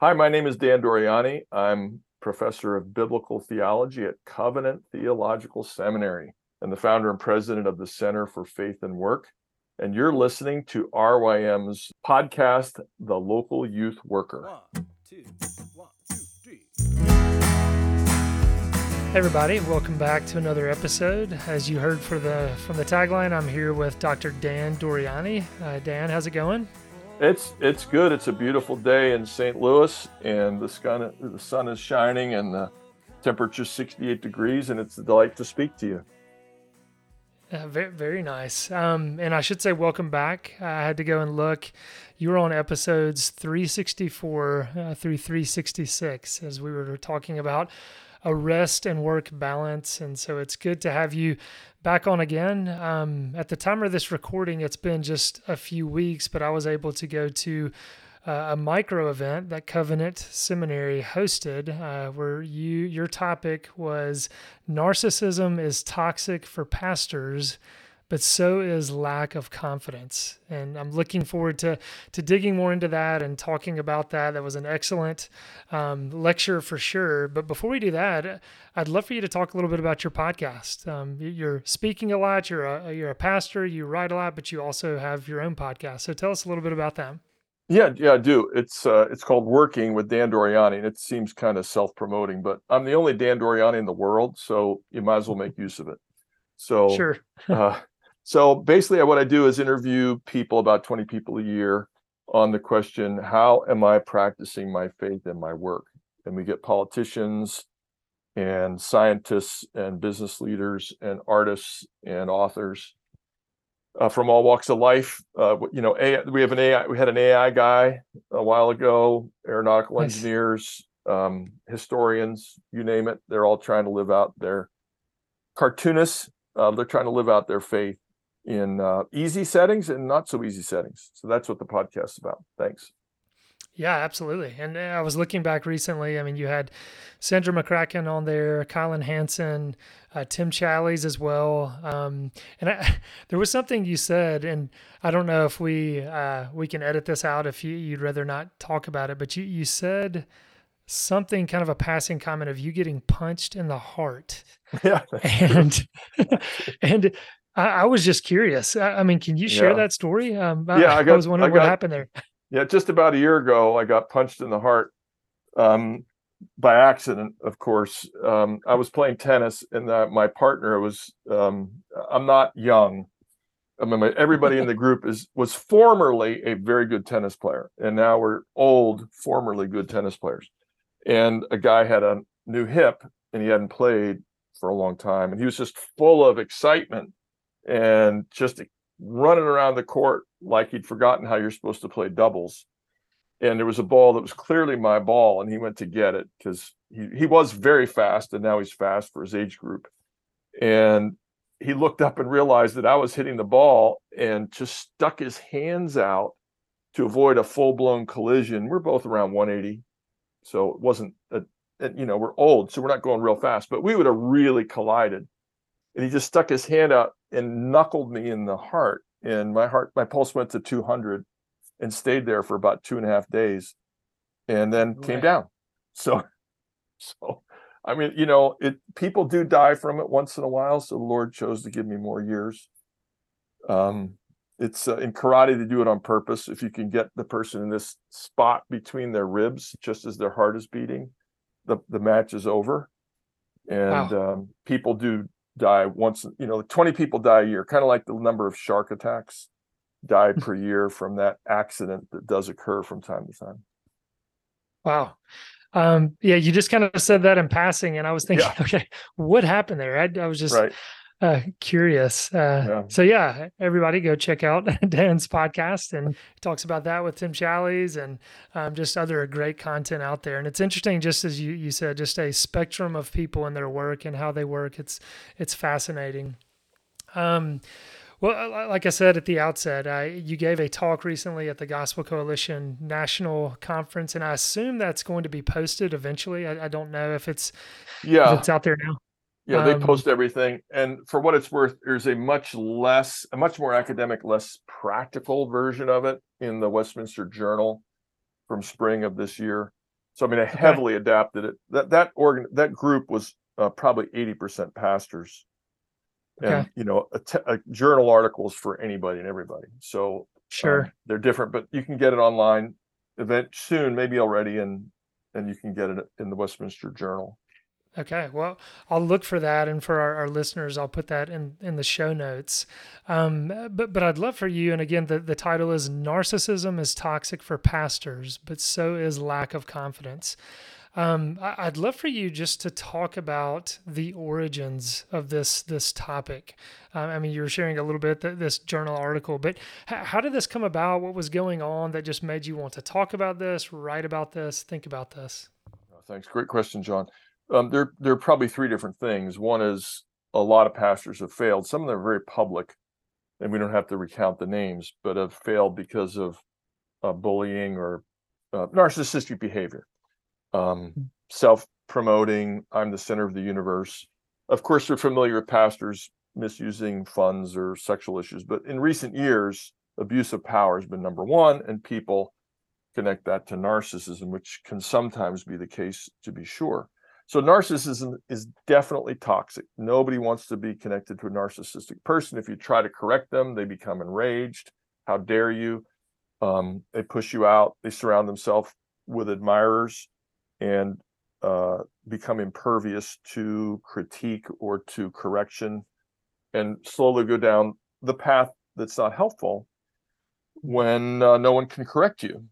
Hi, my name is Dan Doriani. I'm professor of biblical theology at Covenant Theological Seminary and the founder and president of the Center for Faith and Work. And you're listening to RYM's podcast, The Local Youth Worker. One, two, one, two, three. Hey everybody, welcome back to another episode. As you heard for the from the tagline, I'm here with Dr. Dan Doriani. Uh, Dan, how's it going? It's it's good. It's a beautiful day in St. Louis, and the sun the sun is shining, and the temperature's 68 degrees, and it's a delight to speak to you. Uh, very, very nice. Um, and I should say, welcome back. I had to go and look. You were on episodes 364 uh, through 366 as we were talking about a rest and work balance. And so it's good to have you back on again. Um, at the time of this recording, it's been just a few weeks, but I was able to go to uh, a micro event that Covenant Seminary hosted, uh, where you your topic was narcissism is toxic for pastors, but so is lack of confidence. And I'm looking forward to to digging more into that and talking about that. That was an excellent um, lecture for sure. But before we do that, I'd love for you to talk a little bit about your podcast. Um, you're speaking a lot. You're a you're a pastor. You write a lot, but you also have your own podcast. So tell us a little bit about that. Yeah, yeah, I do. It's uh, it's called Working with Dan Doriani, and it seems kind of self-promoting, but I'm the only Dan Doriani in the world, so you might as well make use of it. So sure. uh, so basically, what I do is interview people, about 20 people a year, on the question, "How am I practicing my faith in my work?" And we get politicians, and scientists, and business leaders, and artists, and authors uh, from all walks of life. Uh, you know, AI, we have an AI. We had an AI guy a while ago. Aeronautical nice. engineers, um, historians, you name it. They're all trying to live out their cartoonists. Uh, they're trying to live out their faith in uh, easy settings and not so easy settings. So that's what the podcast is about. Thanks. Yeah, absolutely. And uh, I was looking back recently. I mean, you had Sandra McCracken on there, Collin Hansen, uh, Tim Challies as well. Um, and I, there was something you said, and I don't know if we uh, we can edit this out if you, you'd rather not talk about it. But you you said something kind of a passing comment of you getting punched in the heart. Yeah, and and I, I, was just curious. I, I, mean, can you share yeah. that story? Um, yeah, I, got, I was wondering got, what happened there. Yeah, just about a year ago, I got punched in the heart um, by accident. Of course, um, I was playing tennis, and uh, my partner was. Um, I'm not young. I mean, everybody in the group is was formerly a very good tennis player, and now we're old, formerly good tennis players. And a guy had a new hip, and he hadn't played for a long time, and he was just full of excitement and just running around the court like he'd forgotten how you're supposed to play doubles. And there was a ball that was clearly my ball, and he went to get it because he, he was very fast, and now he's fast for his age group. And he looked up and realized that I was hitting the ball and just stuck his hands out to avoid a full blown collision. We're both around 180. So it wasn't, a, you know, we're old, so we're not going real fast, but we would have really collided. And he just stuck his hand out and knuckled me in the heart. And my heart my pulse went to 200 and stayed there for about two and a half days and then came down. So so i mean you know it people do die from it once in a while so the lord chose to give me more years. Um it's uh, in karate to do it on purpose. If you can get the person in this spot between their ribs just as their heart is beating the the match is over. And wow. um, people do die once you know 20 people die a year kind of like the number of shark attacks die per year from that accident that does occur from time to time. Wow. Um yeah you just kind of said that in passing and i was thinking yeah. okay what happened there? I, I was just right uh, curious. Uh, yeah. So yeah, everybody go check out Dan's podcast and he talks about that with Tim Challies and um, just other great content out there. And it's interesting, just as you, you said, just a spectrum of people and their work and how they work. It's it's fascinating. Um, well, like I said at the outset, I, you gave a talk recently at the Gospel Coalition National Conference, and I assume that's going to be posted eventually. I, I don't know if it's yeah if it's out there now. Yeah, they um, post everything. And for what it's worth, there's a much less, a much more academic, less practical version of it in the Westminster Journal from spring of this year. So I mean, I Okay. heavily adapted it. That that organ that group was uh, probably eighty percent pastors, and Okay. you know, a, journal articles for anybody and everybody. So Sure. um, they're different, but you can get it online. Event soon, maybe already, and and you can get it in the Westminster Journal. Okay, well, I'll look for that, and for our, our listeners, I'll put that in, in the show notes. Um, but but I'd love for you, and again, the, the title is "Narcissism is Toxic for Pastors, but so is Lack of Confidence." Um, I, I'd love for you just to talk about the origins of this this topic. Uh, I mean, you were sharing a little bit th- this journal article, but h- how did this come about? What was going on that just made you want to talk about this, write about this, think about this? Thanks. Great question, John. Um, there, there are probably three different things. One is a lot of pastors have failed. Some of them are very public, and we don't have to recount the names, but have failed because of uh, bullying or uh, narcissistic behavior, um, self-promoting. I'm the center of the universe. Of course, we're familiar with pastors misusing funds or sexual issues, but in recent years, abuse of power has been number one, and people connect that to narcissism, which can sometimes be the case, to be sure. So, narcissism is definitely toxic. Nobody wants to be connected to a narcissistic person. If you try to correct them, they become enraged. How dare you? Um, they push you out. They surround themselves with admirers and uh, become impervious to critique or to correction and slowly go down the path that's not helpful when uh, no one can correct you.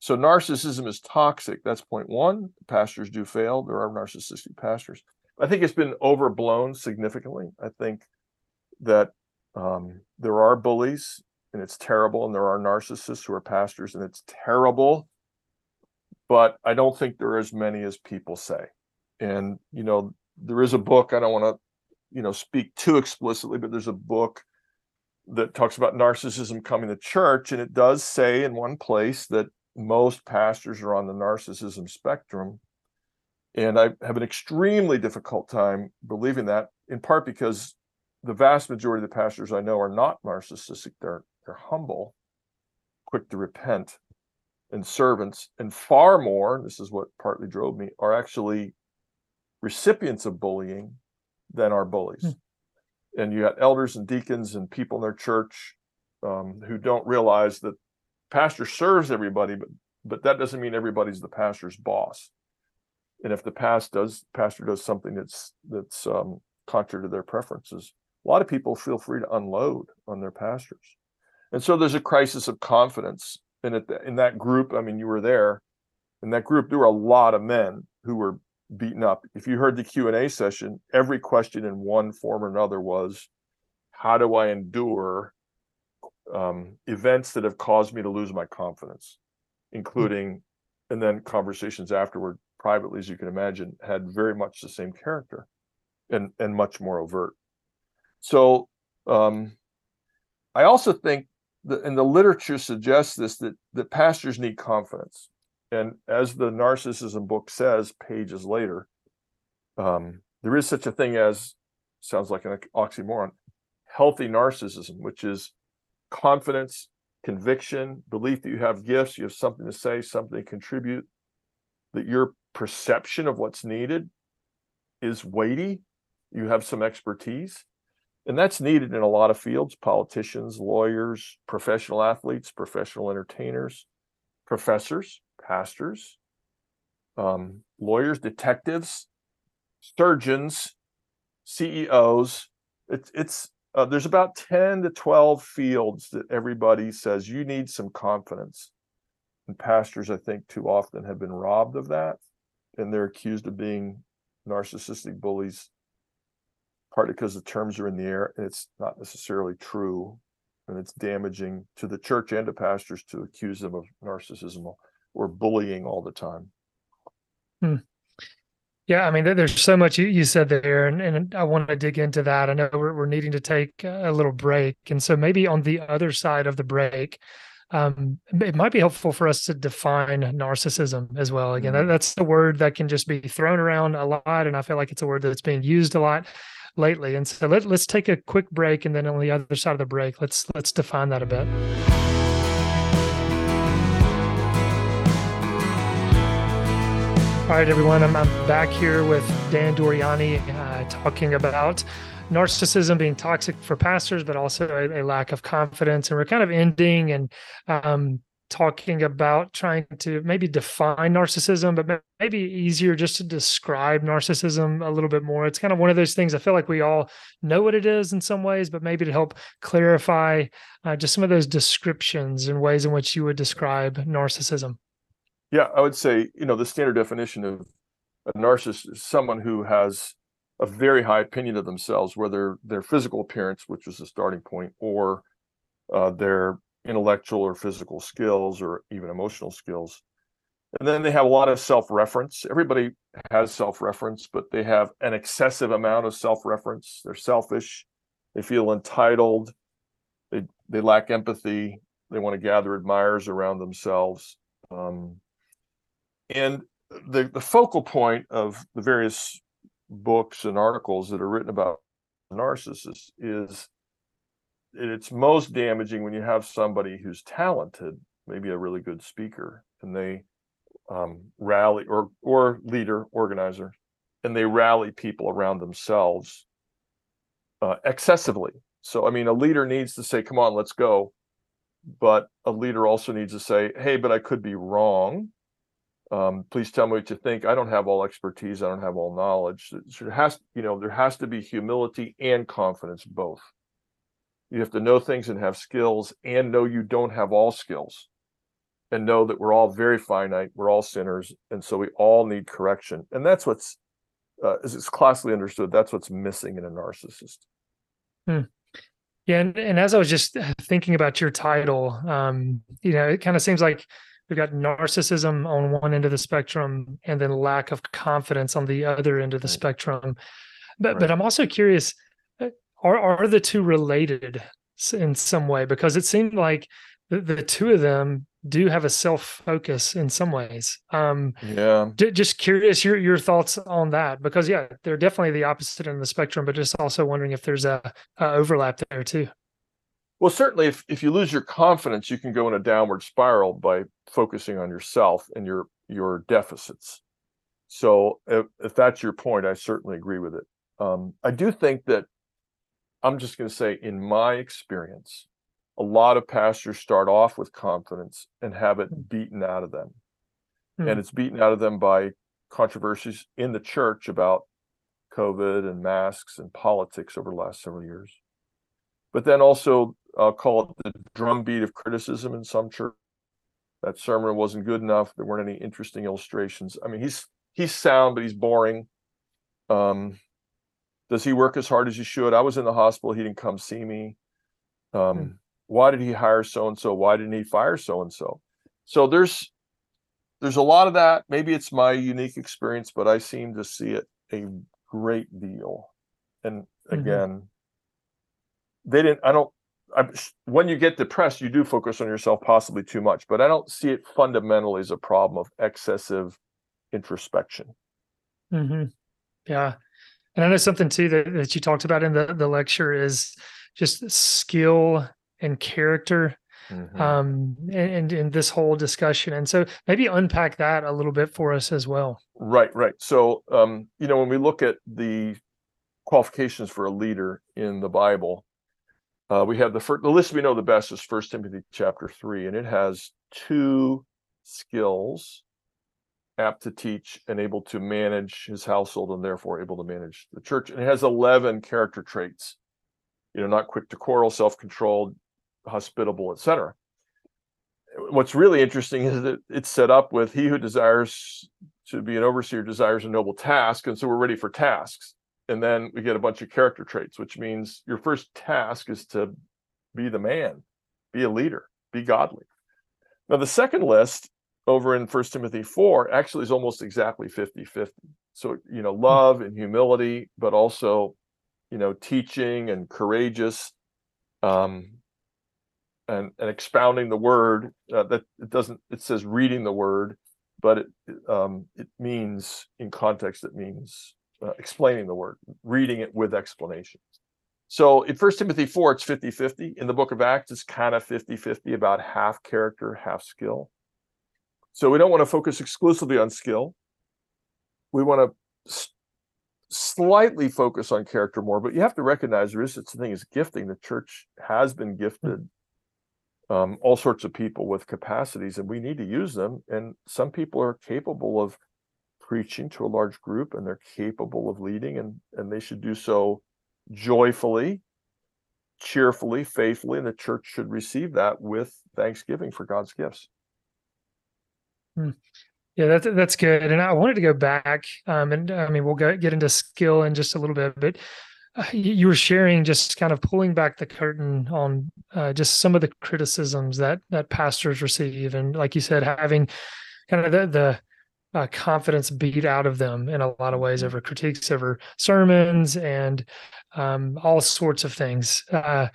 So narcissism is toxic. That's point one. Pastors do fail. There are narcissistic pastors. I think it's been overblown significantly. I think that um, there are bullies and it's terrible, and there are narcissists who are pastors and it's terrible. But I don't think there are as many as people say. And you know, there is a book. I don't want to, you know, speak too explicitly, but there's a book that talks about narcissism coming to church, and it does say in one place that most pastors are on the narcissism spectrum. And I have an extremely difficult time believing that, in part because the vast majority of the pastors I know are not narcissistic. They're they're humble, quick to repent, and servants, and far more, this is what partly drove me, are actually recipients of bullying than are bullies. Hmm. And you got elders and deacons and people in their church um, who don't realize that pastor serves everybody, but but that doesn't mean everybody's the pastor's boss. And if the past does pastor does something that's that's um, contrary to their preferences, a lot of people feel free to unload on their pastors. And so there's a crisis of confidence. And at the, in that group, I mean, you were there. In that group, there were a lot of men who were beaten up. If you heard the Q and A session, every question in one form or another was, "How do I endure um, events that have caused me to lose my confidence?" Including, and then conversations afterward, privately, as you can imagine, had very much the same character, and and much more overt. So um, I also think that, and the literature suggests this that that pastors need confidence, and as the narcissism book says, pages later, um, there is such a thing as sounds like an oxymoron, healthy narcissism, which is confidence, conviction, belief that you have gifts, you have something to say, something to contribute, that your perception of what's needed is weighty, you have some expertise. And that's needed in a lot of fields politicians, lawyers, professional athletes, professional entertainers, professors, pastors, um, lawyers, detectives, surgeons, CEOs. It's, it's uh, there's about 10 to 12 fields that everybody says you need some confidence. And pastors, I think, too often have been robbed of that. And they're accused of being narcissistic bullies partly because the terms are in the air and it's not necessarily true and it's damaging to the church and to pastors to accuse them of narcissism or bullying all the time Yeah, I mean, there's so much you, you said there, and, and I want to dig into that. I know we're, we're needing to take a little break. And so maybe on the other side of the break, um, it might be helpful for us to define narcissism as well. Again, that, Mhm. that's the word that can just be thrown around a lot. And I feel like it's a word that's being used a lot lately. And so let, let's take a quick break. And then on the other side of the break, let's let's define that a bit. All right, everyone, I'm, I'm back here with Dan Doriani uh, talking about narcissism being toxic for pastors, but also a, a, lack of confidence. And we're kind of ending and um, talking about trying to maybe define narcissism, but maybe easier just to describe narcissism a little bit more. It's kind of one of those things I feel like we all know what it is in some ways, but maybe to help clarify uh, just some of those descriptions and ways in which you would describe narcissism. Yeah, I would say, you know, the standard definition of a narcissist is someone who has a very high opinion of themselves, whether their physical appearance, which was the starting point, or uh, their intellectual or physical skills, or even emotional skills. And then they have a lot of self reference. Everybody has self reference, but they have an excessive amount of self reference. They're selfish. They feel entitled. They, they lack empathy. They want to gather admirers around themselves. Um, and the, the focal point of the various books and articles that are written about narcissists is it's most damaging when you have somebody who's talented, maybe a really good speaker, and they um, rally or or leader organizer, and they rally people around themselves uh, excessively. So I mean, a leader needs to say, "Come on, let's go," but a leader also needs to say, "Hey, but I could be wrong." Um, please tell me what you think. I don't have all expertise. I don't have all knowledge. There has you know there has to be humility and confidence both. You have to know things and have skills and know you don't have all skills. And know that we're all very finite we're all sinners and so we all need correction. And that's what's uh, as it's classically understood that's what's missing in a narcissist. Hmm. yeah and, and as i was just thinking about your title um you know it kind of seems like we've got narcissism on one end of the spectrum and then lack of confidence on the other end of the right. spectrum. But right. but i'm also curious uh, are are the two related in some way? Because it seemed like the, the two of them do have a self focus in some ways. Um yeah. d- just curious your your thoughts on that because yeah they're definitely the opposite end of the spectrum but just also wondering if there's a, a overlap there too well, certainly, if, if you lose your confidence, you can go in a downward spiral by focusing on yourself and your your deficits. So, if, if that's your point, I certainly agree with it. Um, I do think that I'm just going to say, in my experience, a lot of pastors start off with confidence and have it hmm. beaten out of them, mm. and it's beaten out of them by controversies in the church about COVID and masks and politics over the last several years but then also I'll call it the drumbeat of criticism in some church. That sermon wasn't good enough. There weren't any interesting illustrations. I mean, he's he's sound, but he's boring. Um, does he work as hard as he should? I was in the hospital. He didn't come see me. Um, hmm. Why did he hire so and so? Why didn't he fire so and so? So there's there's a lot of that. Maybe it's my unique experience, but I seem to see it a great deal. And mm-hmm. again, mm-hmm. they didn't. I don't I, when you get depressed, you do focus on yourself possibly too much, but I don't see it fundamentally as a problem of excessive introspection. Mm-hmm. Yeah. And I know something too that, that you talked about in the, the lecture is just skill and character mm-hmm. um, and, in this whole discussion. And so maybe unpack that a little bit for us as well. Right, right. So, um, you know, when we look at the qualifications for a leader in the Bible, uh, we have the first, the list we know the best is First Timothy chapter three, and it has two skills apt to teach and able to manage his household and therefore able to manage the church. And it has 11 character traits, you know, not quick to quarrel, self-controlled, hospitable, etc. What's really interesting is that it's set up with he who desires to be an overseer desires a noble task. And so we're ready for tasks and then we get a bunch of character traits which means your first task is to be the man be a leader be godly. Now the second list over in first timothy 4 actually is almost exactly 50 50 so you know love and humility but also you know teaching and courageous um and and expounding the word uh, that it doesn't it says reading the word but it um it means in context it means uh, explaining the word, reading it with explanations. So in First Timothy 4, it's 50 50. In the book of Acts, it's kind of 50 50, about half character, half skill. So we don't want to focus exclusively on skill. we want to s- slightly focus on character more, but you have to recognize there is such a thing as gifting. The church has been gifted um, all sorts of people with capacities, and we need to use them. And some people are capable of preaching to a large group, and they're capable of leading, and and they should do so joyfully, cheerfully, faithfully, and the church should receive that with thanksgiving for God's gifts. Yeah, that's that's good. And I wanted to go back, um, and I mean, we'll go, get into skill in just a little bit, but uh, you were sharing just kind of pulling back the curtain on uh, just some of the criticisms that that pastors receive, and like you said, having kind of the the uh, confidence beat out of them in a lot of ways Mhm. over critiques over sermons and um, all sorts of things. Uh,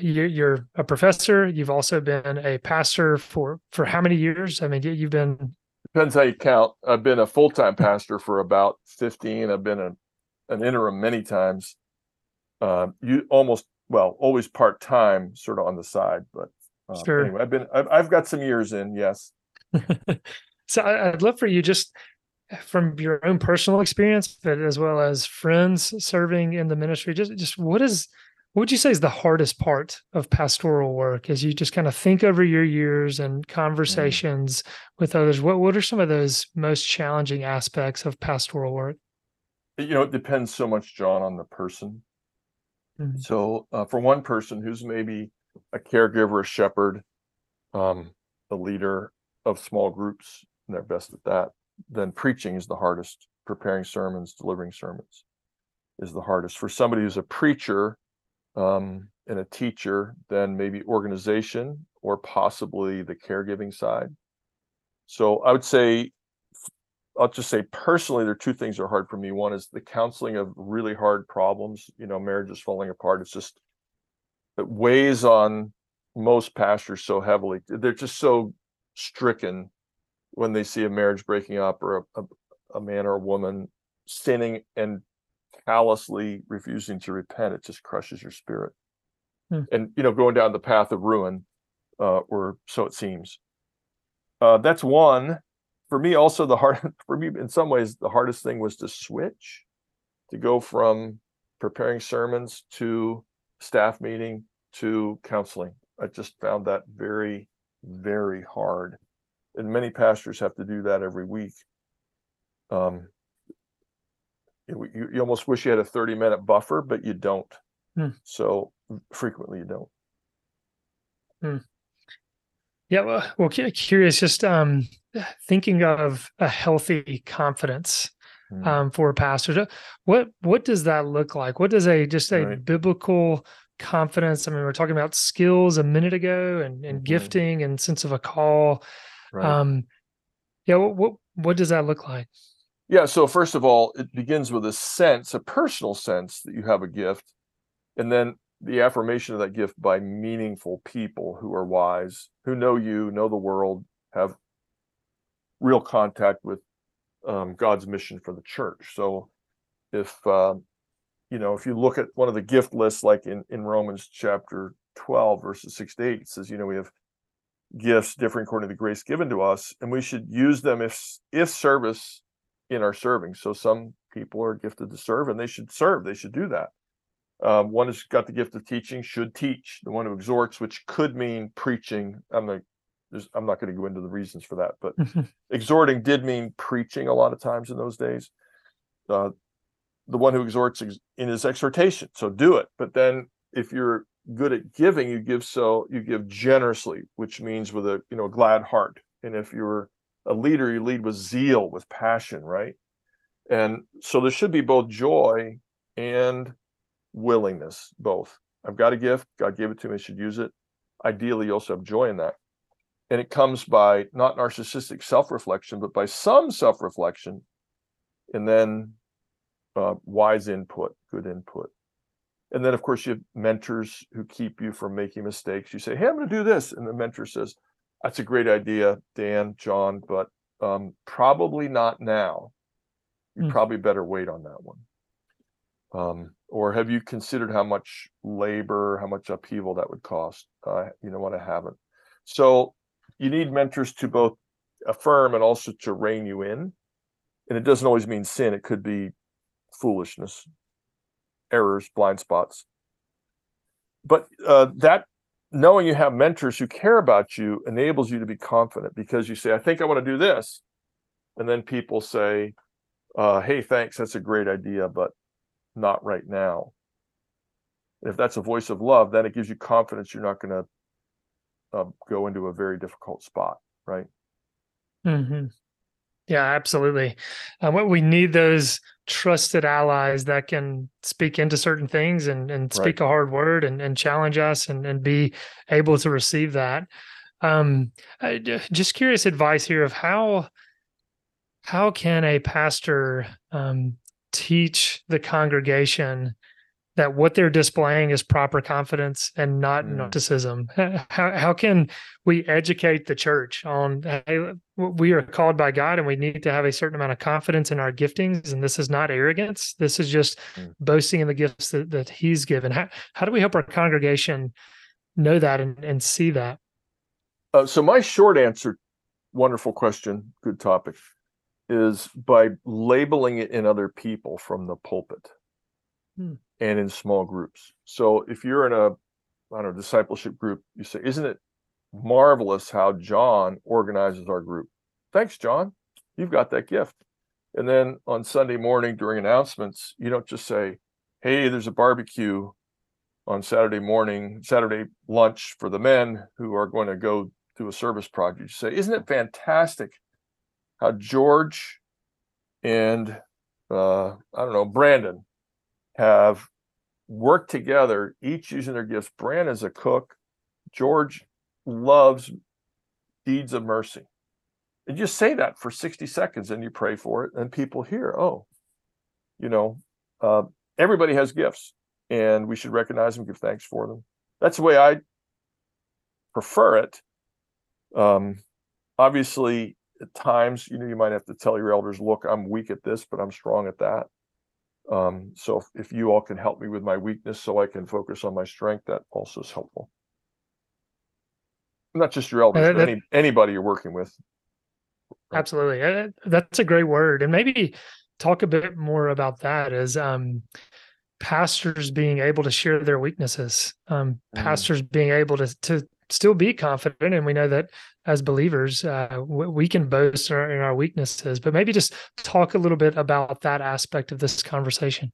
you're, you're a professor. You've also been a pastor for for how many years? I mean, you- you've been Depends how you count. I've been a full-time pastor for about 15. I've been a, an interim many times. Uh, you almost well, always part-time, sort of on the side. But uh, Sure. anyway, I've been I've, I've got some years in. Yes. so I- I'd love for you just from your own personal experience, but as well as friends serving in the ministry, just just what is what would you say is the hardest part of pastoral work as you just kind of think over your years and conversations with others? What what are some of those most challenging aspects of pastoral work? You know, it depends so much, John, on the person. Mhm. So uh, for one person who's maybe a caregiver, a shepherd, um, a leader of small groups, and they're best at that, then preaching is the hardest. Preparing sermons, delivering sermons is the hardest. For somebody who's a preacher um, and a teacher, then maybe organization or possibly the caregiving side. So I would say, I'll just say personally, there are two things that are hard for me. One is the counseling of really hard problems. You know, marriage is falling apart. It's just it weighs on most pastors so heavily. They're just so stricken when they see a marriage breaking up or a, a, a man or a woman sinning and callously refusing to repent. It just crushes your spirit. Hmm. And you know, going down the path of ruin, uh, or so it seems. Uh, that's one. For me, also the hard for me in some ways the hardest thing was to switch, to go from preparing sermons to staff meeting to counseling. I just found that very, very hard. And many pastors have to do that every week. Um, you, you you almost wish you had a 30 minute buffer, but you don't. Hmm. So frequently you don't. Yeah, well, well curious, just um, thinking of a healthy confidence Hmm. um, for a pastor. What what does that look like? What does a just a Right. biblical confidence? I mean, we are talking about skills a minute ago, and and Mhm. gifting and sense of a call. Right. Um, yeah, what, what what does that look like? Yeah, so first of all, it begins with a sense, a personal sense that you have a gift, and then the affirmation of that gift by meaningful people who are wise, who know you, know the world, have real contact with um, God's mission for the church. So if uh, you know, if you look at one of the gift lists, like in in Romans chapter twelve, verses six to eight, it says, you know, we have gifts differing according to the grace given to us, and we should use them if if service in our serving. So some people are gifted to serve, and they should serve. They should do that. Um, one who's got the gift of teaching should teach. The one who exhorts, which could mean preaching. I'm not. I'm not going to go into the reasons for that, but exhorting did mean preaching a lot of times in those days. Uh, the one who exhorts ex- in his exhortation, so do it. But then, if you're good at giving, you give so you give generously, which means with a you know glad heart. And if you're a leader, you lead with zeal, with passion, right? And so there should be both joy and willingness, both. I've got a gift, God gave it to me, I should use it. Ideally, you also have joy in that. And it comes by not narcissistic self reflection, but by some self reflection, and then uh, wise input, good input. And then, of course, you have mentors who keep you from making mistakes. You say, Hey, I'm going to do this. And the mentor says, That's a great idea, Dan, John, but um, probably not now. You Hmm. probably better wait on that one. Um, or have you considered how much labor, how much upheaval that would cost? Uh, you know what? I haven't. So you need mentors to both affirm and also to rein you in. And it doesn't always mean sin, it could be foolishness, errors, blind spots. But uh, that knowing you have mentors who care about you enables you to be confident because you say, I think I want to do this. And then people say, uh, Hey, thanks, that's a great idea, but not right now. If that's a voice of love, then it gives you confidence you're not going to uh, go into a very difficult spot, right? Mm-hmm. Yeah, absolutely. Uh, what we need those trusted allies that can speak into certain things and, and speak right. a hard word and, and challenge us and, and be able to receive that. Um, just curious advice here of how how can a pastor um, teach the congregation that what they're displaying is proper confidence and not mm. narcissism. How how can we educate the church on hey, we are called by God and we need to have a certain amount of confidence in our giftings and this is not arrogance. This is just mm. boasting in the gifts that, that He's given. How how do we help our congregation know that and, and see that? Uh, so my short answer, wonderful question, good topic, is by labeling it in other people from the pulpit. Hmm and in small groups. So if you're in a I don't know discipleship group, you say, "Isn't it marvelous how John organizes our group?" Thanks, John. You've got that gift. And then on Sunday morning during announcements, you don't just say, "Hey, there's a barbecue on Saturday morning, Saturday lunch for the men who are going to go do a service project." You say, "Isn't it fantastic how George and uh, I don't know Brandon have worked together, each using their gifts. Brand is a cook. George loves deeds of mercy. And just say that for 60 seconds and you pray for it, and people hear, oh, you know, uh, everybody has gifts and we should recognize them, give thanks for them. That's the way I prefer it. Um, obviously, at times, you know, you might have to tell your elders, look, I'm weak at this, but I'm strong at that. Um, so if, if you all can help me with my weakness so I can focus on my strength, that also is helpful. Not just your elders, but any, anybody you're working with. Absolutely. That's a great word. And maybe talk a bit more about that as um, pastors being able to share their weaknesses, um, mm. pastors being able to, to still be confident. And we know that as believers, uh, we can boast in our, weaknesses, but maybe just talk a little bit about that aspect of this conversation.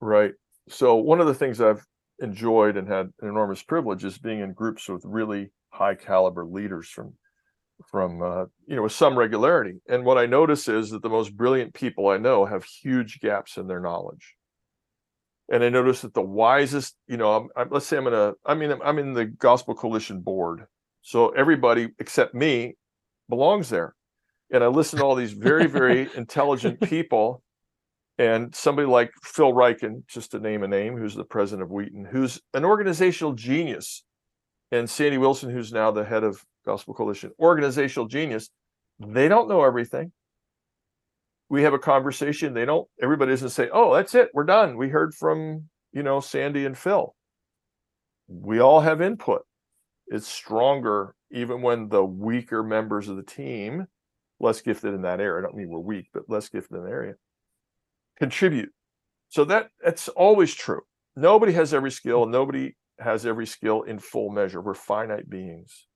Right. So, one of the things I've enjoyed and had an enormous privilege is being in groups with really high caliber leaders from from uh, you know with some regularity and what i notice is that the most brilliant people i know have huge gaps in their knowledge and I noticed that the wisest, you know, I'm, I'm, let's say I'm in a, I mean, I'm in the Gospel Coalition board, so everybody except me belongs there, and I listen to all these very, very intelligent people, and somebody like Phil Ryken, just to name a name, who's the president of Wheaton, who's an organizational genius, and Sandy Wilson, who's now the head of Gospel Coalition, organizational genius. They don't know everything we have a conversation they don't everybody doesn't say oh that's it we're done we heard from you know sandy and phil. We all have input. It's stronger even when the weaker members of the team less gifted in that area i don't mean we're weak but less gifted in the area contribute. So that that's always true. Nobody has every skill nobody has every skill in full measure. We're finite beings.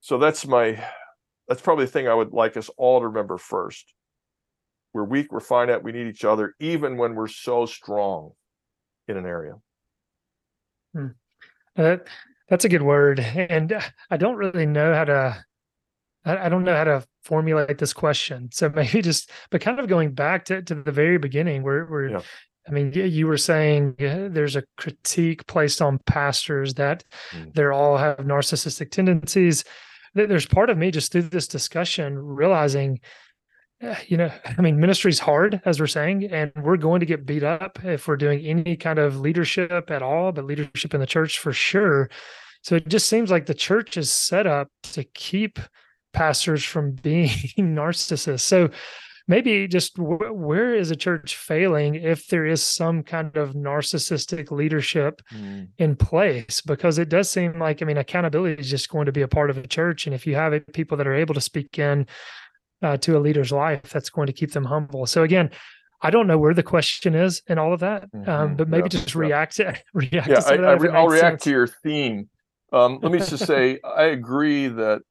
So that's my that's probably the thing i would like us all to remember first we're weak, we're finite, we need each other, even when we're so strong in an area. Hmm. Uh, that's a good word. And I don't really know how to, I, I don't know how to formulate this question. So maybe just, but kind of going back to, to the very beginning where, where yeah. I mean, you were saying there's a critique placed on pastors that mm. they all have narcissistic tendencies. There's part of me just through this discussion realizing you know, I mean, ministry's hard, as we're saying, and we're going to get beat up if we're doing any kind of leadership at all, but leadership in the church for sure. So it just seems like the church is set up to keep pastors from being narcissists. So maybe just w- where is a church failing if there is some kind of narcissistic leadership mm. in place? Because it does seem like, I mean, accountability is just going to be a part of a church. And if you have people that are able to speak in uh, to a leader's life that's going to keep them humble. So again, I don't know where the question is and all of that, um, Mhm. but maybe Yeah, just yeah. react to react yeah, to I, I re- I'll react to your theme. Um, let me just say, I agree that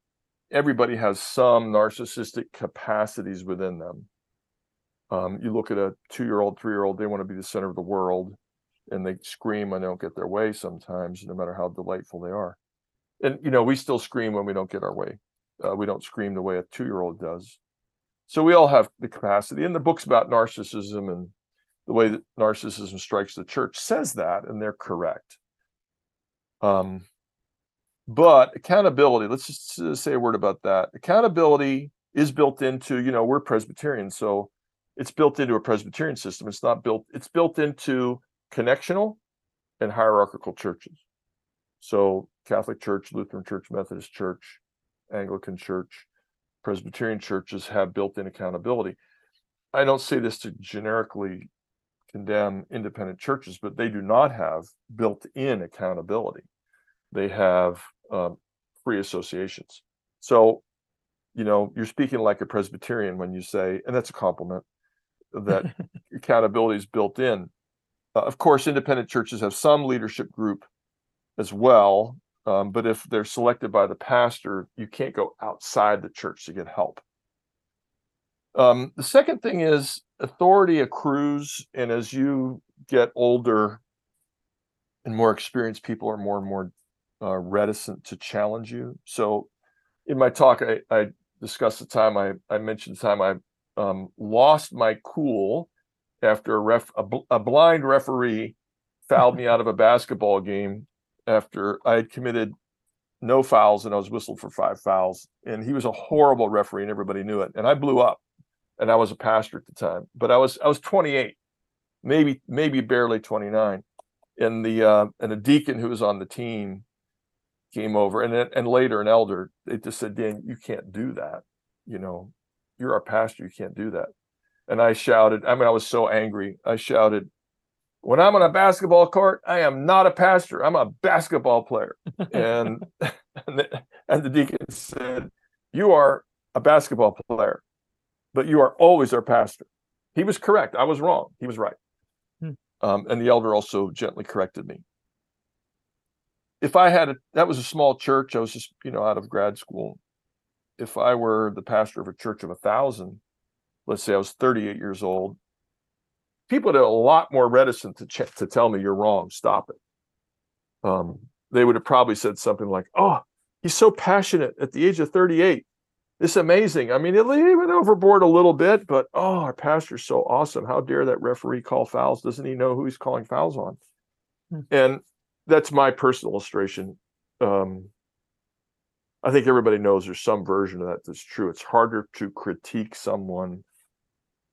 everybody has some narcissistic capacities within them. Um, you look at a two-year-old, three-year-old; they want to be the center of the world, and they scream when they don't get their way. Sometimes, no matter how delightful they are, and you know, we still scream when we don't get our way. Uh, we don't scream the way a two-year-old does. So we all have the capacity. And the book's about narcissism and the way that narcissism strikes the church says that, and they're correct. Um, but accountability, let's just say a word about that. Accountability is built into, you know, we're Presbyterian, so it's built into a Presbyterian system. It's not built, it's built into connectional and hierarchical churches. So Catholic Church, Lutheran Church, Methodist Church, Anglican Church, Presbyterian churches have built-in accountability. I don't say this to generically condemn independent churches, but they do not have built-in accountability. They have um, free associations. So, you know, you're speaking like a Presbyterian when you say, and that's a compliment, that accountability is built in. Uh, of course, independent churches have some leadership group as well, um, but if they're selected by the pastor, you can't go outside the church to get help. Um, the second thing is authority accrues, and as you get older and more experienced, people are more and more uh, reticent to challenge you. So, in my talk, I, I discussed the time I, I mentioned the time I um, lost my cool after a ref a, bl- a blind referee fouled me out of a basketball game after I had committed no fouls and I was whistled for five fouls. And he was a horrible referee and everybody knew it. And I blew up and I was a pastor at the time, but I was I was 28, maybe maybe barely 29. And the uh and a deacon who was on the team came over and and later an elder, they just said, Dan, you can't do that. You know, you're our pastor, you can't do that. And I shouted, I mean, I was so angry. I shouted, when I'm on a basketball court, I am not a pastor. I'm a basketball player. And and the, and the deacon said, "You are a basketball player, but you are always our pastor." He was correct. I was wrong. He was right. Hmm. Um, and the elder also gently corrected me. If I had a, that was a small church. I was just you know out of grad school. If I were the pastor of a church of a thousand, let's say I was 38 years old, people are a lot more reticent to ch- to tell me you're wrong. Stop it. Um, they would have probably said something like, "Oh, he's so passionate at the age of 38. It's amazing. I mean, it he went overboard a little bit, but oh, our pastor's so awesome. How dare that referee call fouls? Doesn't he know who he's calling fouls on?" Hmm. And that's my personal illustration. Um, I think everybody knows there's some version of that that's true. It's harder to critique someone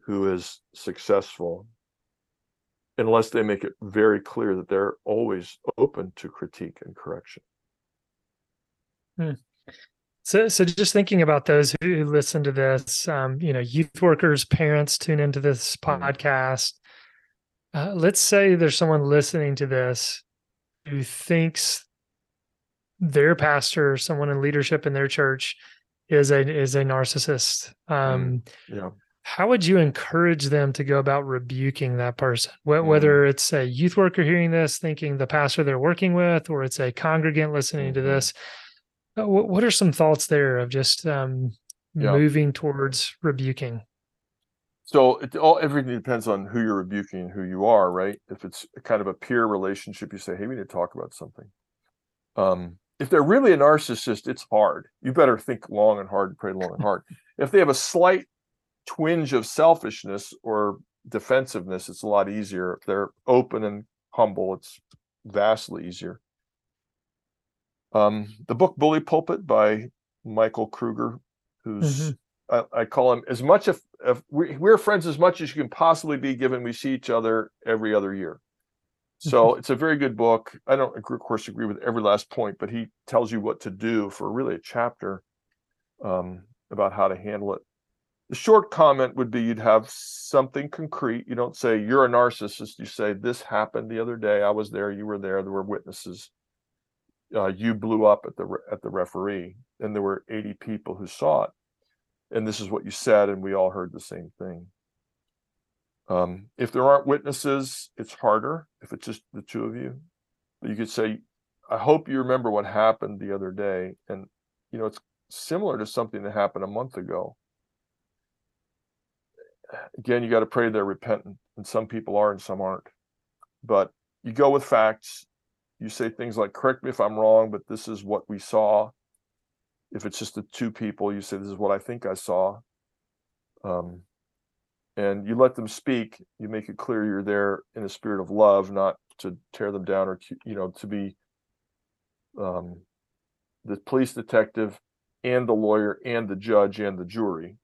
who is successful unless they make it very clear that they're always open to critique and correction. So, so just thinking about those who listen to this, um, you know, youth workers, parents tune into this Mm. podcast. Uh, let's say there's someone listening to this who thinks their pastor, someone in leadership in their church, is a is a narcissist. Um, Yeah. How would you encourage them to go about rebuking that person? Mm. Whether it's a youth worker hearing this, thinking the pastor they're working with, or it's a congregant listening to Mhm. this, uh, what, what are some thoughts there of just um, Yeah. moving towards rebuking? So it all everything depends on who you're rebuking and who you are, right? If it's kind of a peer relationship, you say, "Hey, we need to talk about something." Um, if they're really a narcissist, it's hard. You better think long and hard and pray long and hard. if they have a slight twinge of selfishness or defensiveness, it's a lot easier. If they're open and humble, it's vastly easier. Um, the book Bully Pulpit by Michael Kruger, who's Mhm. I, I call him as much if, if we, we're friends as much as you can possibly be given we see each other every other year. So it's a very good book. I don't, of course, agree with every last point, but he tells you what to do for really a chapter um, about how to handle it. The short comment would be you'd have something concrete. You don't say you're a narcissist. You say this happened the other day. I was there. You were there. There were witnesses. Uh, you blew up at the at the referee, and there were 80 people who saw it. and this is what you said, and we all heard the same thing. Um, if there aren't witnesses, it's harder. If it's just the two of you, you could say, "I hope you remember what happened the other day," and you know it's similar to something that happened a month ago. Again, you got to pray they're repentant, and some people are and some aren't. But you go with facts. You say things like, "Correct me if I'm wrong, but this is what we saw." If it's just the two people, you say, "This is what I think I saw." Um, and you let them speak you make it clear you're there in a spirit of love not to tear them down or you know to be um, the police detective and the lawyer and the judge and the jury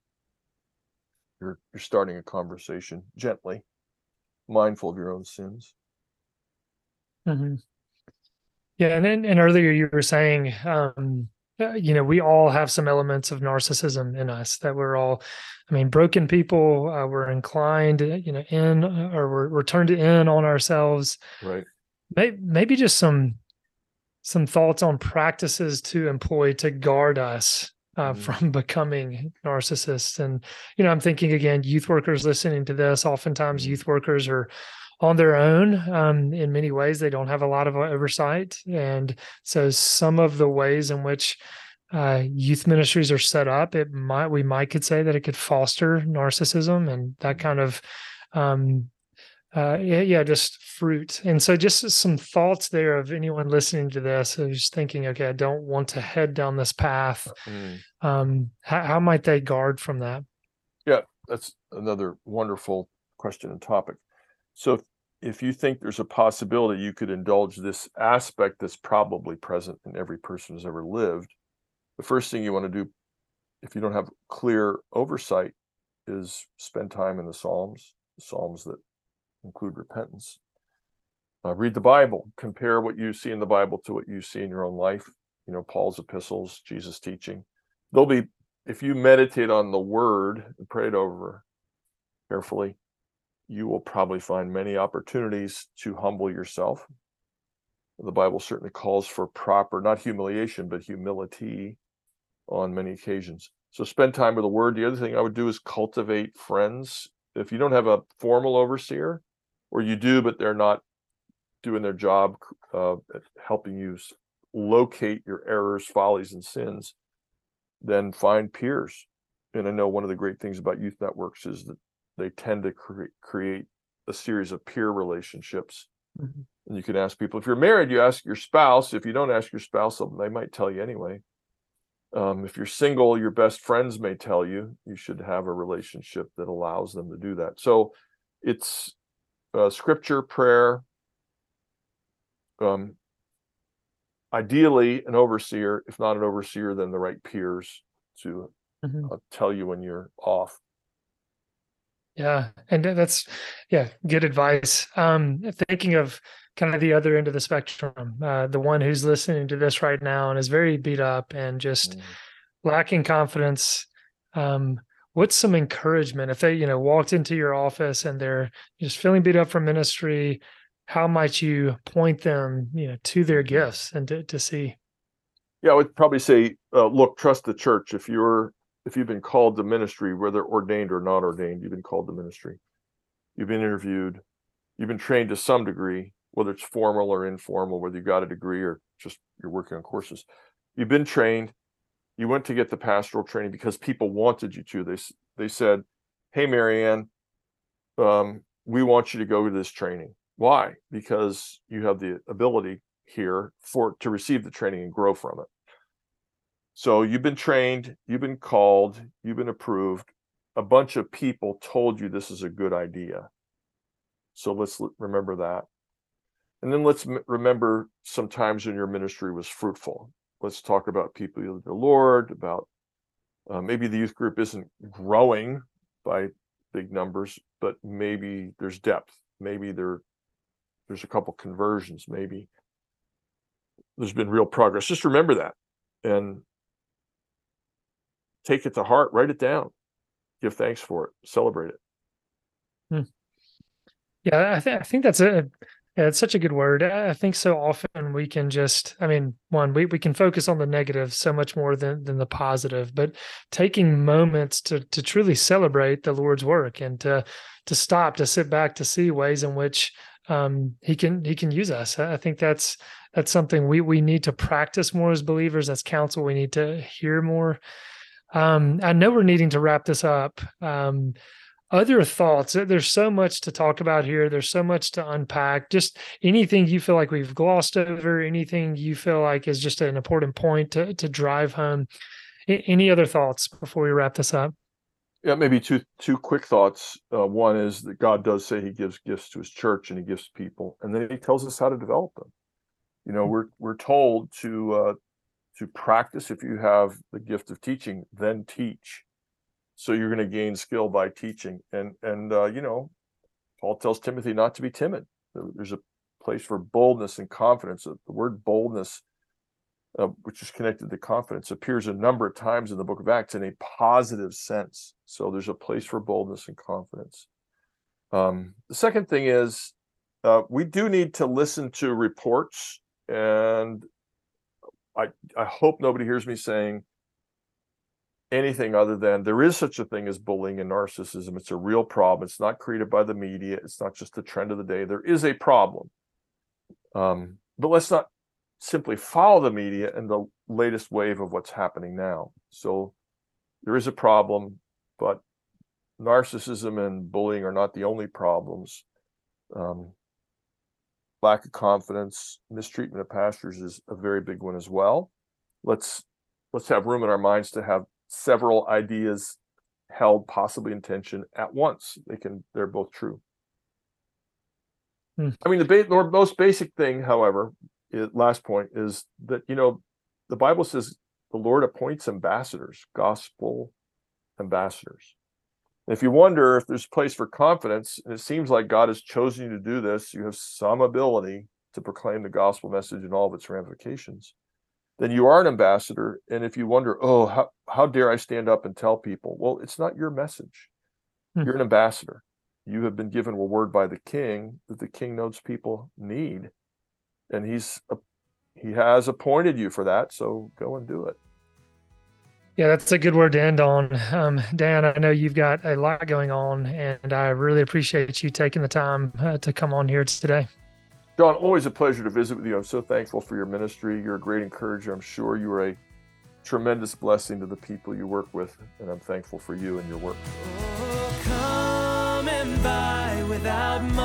you're you're starting a conversation gently mindful of your own sins mm-hmm. yeah and then and earlier you were saying um uh, you know, we all have some elements of narcissism in us that we're all, I mean, broken people, uh, we're inclined, uh, you know, in uh, or we're, we're turned in on ourselves. Right. Maybe, maybe just some, some thoughts on practices to employ to guard us uh, mm. from becoming narcissists. And, you know, I'm thinking again, youth workers listening to this, oftentimes mm. youth workers are on their own. Um, in many ways, they don't have a lot of oversight, and so some of the ways in which uh, youth ministries are set up, it might we might could say that it could foster narcissism and that kind of um, uh, yeah, yeah, just fruit. And so, just some thoughts there of anyone listening to this who's thinking, okay, I don't want to head down this path. Mm. Um, how, how might they guard from that? Yeah, that's another wonderful question and topic. So if, if you think there's a possibility you could indulge this aspect that's probably present in every person who's ever lived, the first thing you want to do, if you don't have clear oversight, is spend time in the Psalms, the Psalms that include repentance. Uh, read the Bible, compare what you see in the Bible to what you see in your own life. You know, Paul's epistles, Jesus' teaching. They'll be, if you meditate on the word and pray it over carefully, you will probably find many opportunities to humble yourself. The Bible certainly calls for proper, not humiliation, but humility on many occasions. So spend time with the word. The other thing I would do is cultivate friends. If you don't have a formal overseer, or you do, but they're not doing their job uh, helping you locate your errors, follies, and sins, then find peers. And I know one of the great things about youth networks is that they tend to cre- create a series of peer relationships. Mm-hmm. And you can ask people if you're married, you ask your spouse. If you don't ask your spouse, they might tell you anyway. Um, if you're single, your best friends may tell you you should have a relationship that allows them to do that. So it's uh, scripture, prayer, um, ideally an overseer. If not an overseer, then the right peers to mm-hmm. uh, tell you when you're off. Yeah, and that's yeah, good advice. Um, thinking of kind of the other end of the spectrum, uh, the one who's listening to this right now and is very beat up and just mm. lacking confidence. Um, what's some encouragement if they, you know, walked into your office and they're just feeling beat up from ministry? How might you point them, you know, to their gifts and to, to see? Yeah, I would probably say, uh, look, trust the church. If you're if you've been called to ministry, whether ordained or not ordained, you've been called to ministry. You've been interviewed. You've been trained to some degree, whether it's formal or informal, whether you got a degree or just you're working on courses. You've been trained. You went to get the pastoral training because people wanted you to. They they said, "Hey, Marianne, um, we want you to go to this training. Why? Because you have the ability here for to receive the training and grow from it. So you've been trained, you've been called, you've been approved. A bunch of people told you this is a good idea. So let's remember that. And then let's remember some times when your ministry was fruitful. Let's talk about people of the Lord, about uh, maybe the youth group isn't growing by big numbers, but maybe there's depth. Maybe there there's a couple conversions. Maybe there's been real progress. Just remember that, and take it to heart, write it down, give thanks for it, celebrate it. Hmm. Yeah, I think I think that's a Yeah, it's such a good word. I think so often we can just, I mean, one, we, we can focus on the negative so much more than, than the positive, but taking moments to to truly celebrate the Lord's work and to to stop, to sit back, to see ways in which um, he can he can use us. I think that's that's something we we need to practice more as believers. That's counsel we need to hear more. Um, I know we're needing to wrap this up. Um, other thoughts? There's so much to talk about here. There's so much to unpack. Just anything you feel like we've glossed over anything you feel like is just an important point to, to drive home. Any other thoughts before we wrap this up? Yeah maybe two two quick thoughts. Uh, one is that god does say he gives gifts to his church and he gives people and then he tells us how to develop them. You know we're we're told to uh, to practice. If you have the gift of teaching then teach so you're going to gain skill by teaching. And and uh, you know paul tells timothy not to be timid. There's a place for boldness and confidence. The word boldness uh, which is connected to confidence appears a number of times in the book of acts in a positive sense. So there's a place for boldness and confidence. Um, the second thing is uh, we do need to listen to reports. And i i hope nobody hears me saying anything other than there is such a thing as bullying and narcissism. It's a real problem. It's not created by the media. It's not just the trend of the day. There is a problem. Um, but let's not simply follow the media and the latest wave of what's happening now. So there is a problem, but narcissism and bullying are not the only problems. Um, lack of confidence, mistreatment of pastors is a very big one as well. Let's let's have room in our minds to have several ideas held possibly in tension at once. They can they're both true. Hmm. I mean, the ba- most basic thing, however, is, last point is that you know the Bible says the Lord appoints ambassadors, gospel ambassadors. if you wonder if there's place for confidence, and it seems like God has chosen you to do this, you have some ability to proclaim the gospel message in all of its ramifications then you are an ambassador. And if you wonder, oh, how, how dare I stand up and tell people? Well, it's not your message. Hmm. You're an ambassador. You have been given a word by the king that the king knows people need. And he's he has appointed you for that. So go and do it. Yeah, that's a good word to end on. Um, Dan, I know you've got a lot going on, and I really appreciate you taking the time uh, to come on here today. John, always a pleasure to visit with you. I'm so thankful for your ministry. You're a great encourager. I'm sure you are a tremendous blessing to the people you work with, and I'm thankful for you and your work. Oh, come and buy without oh,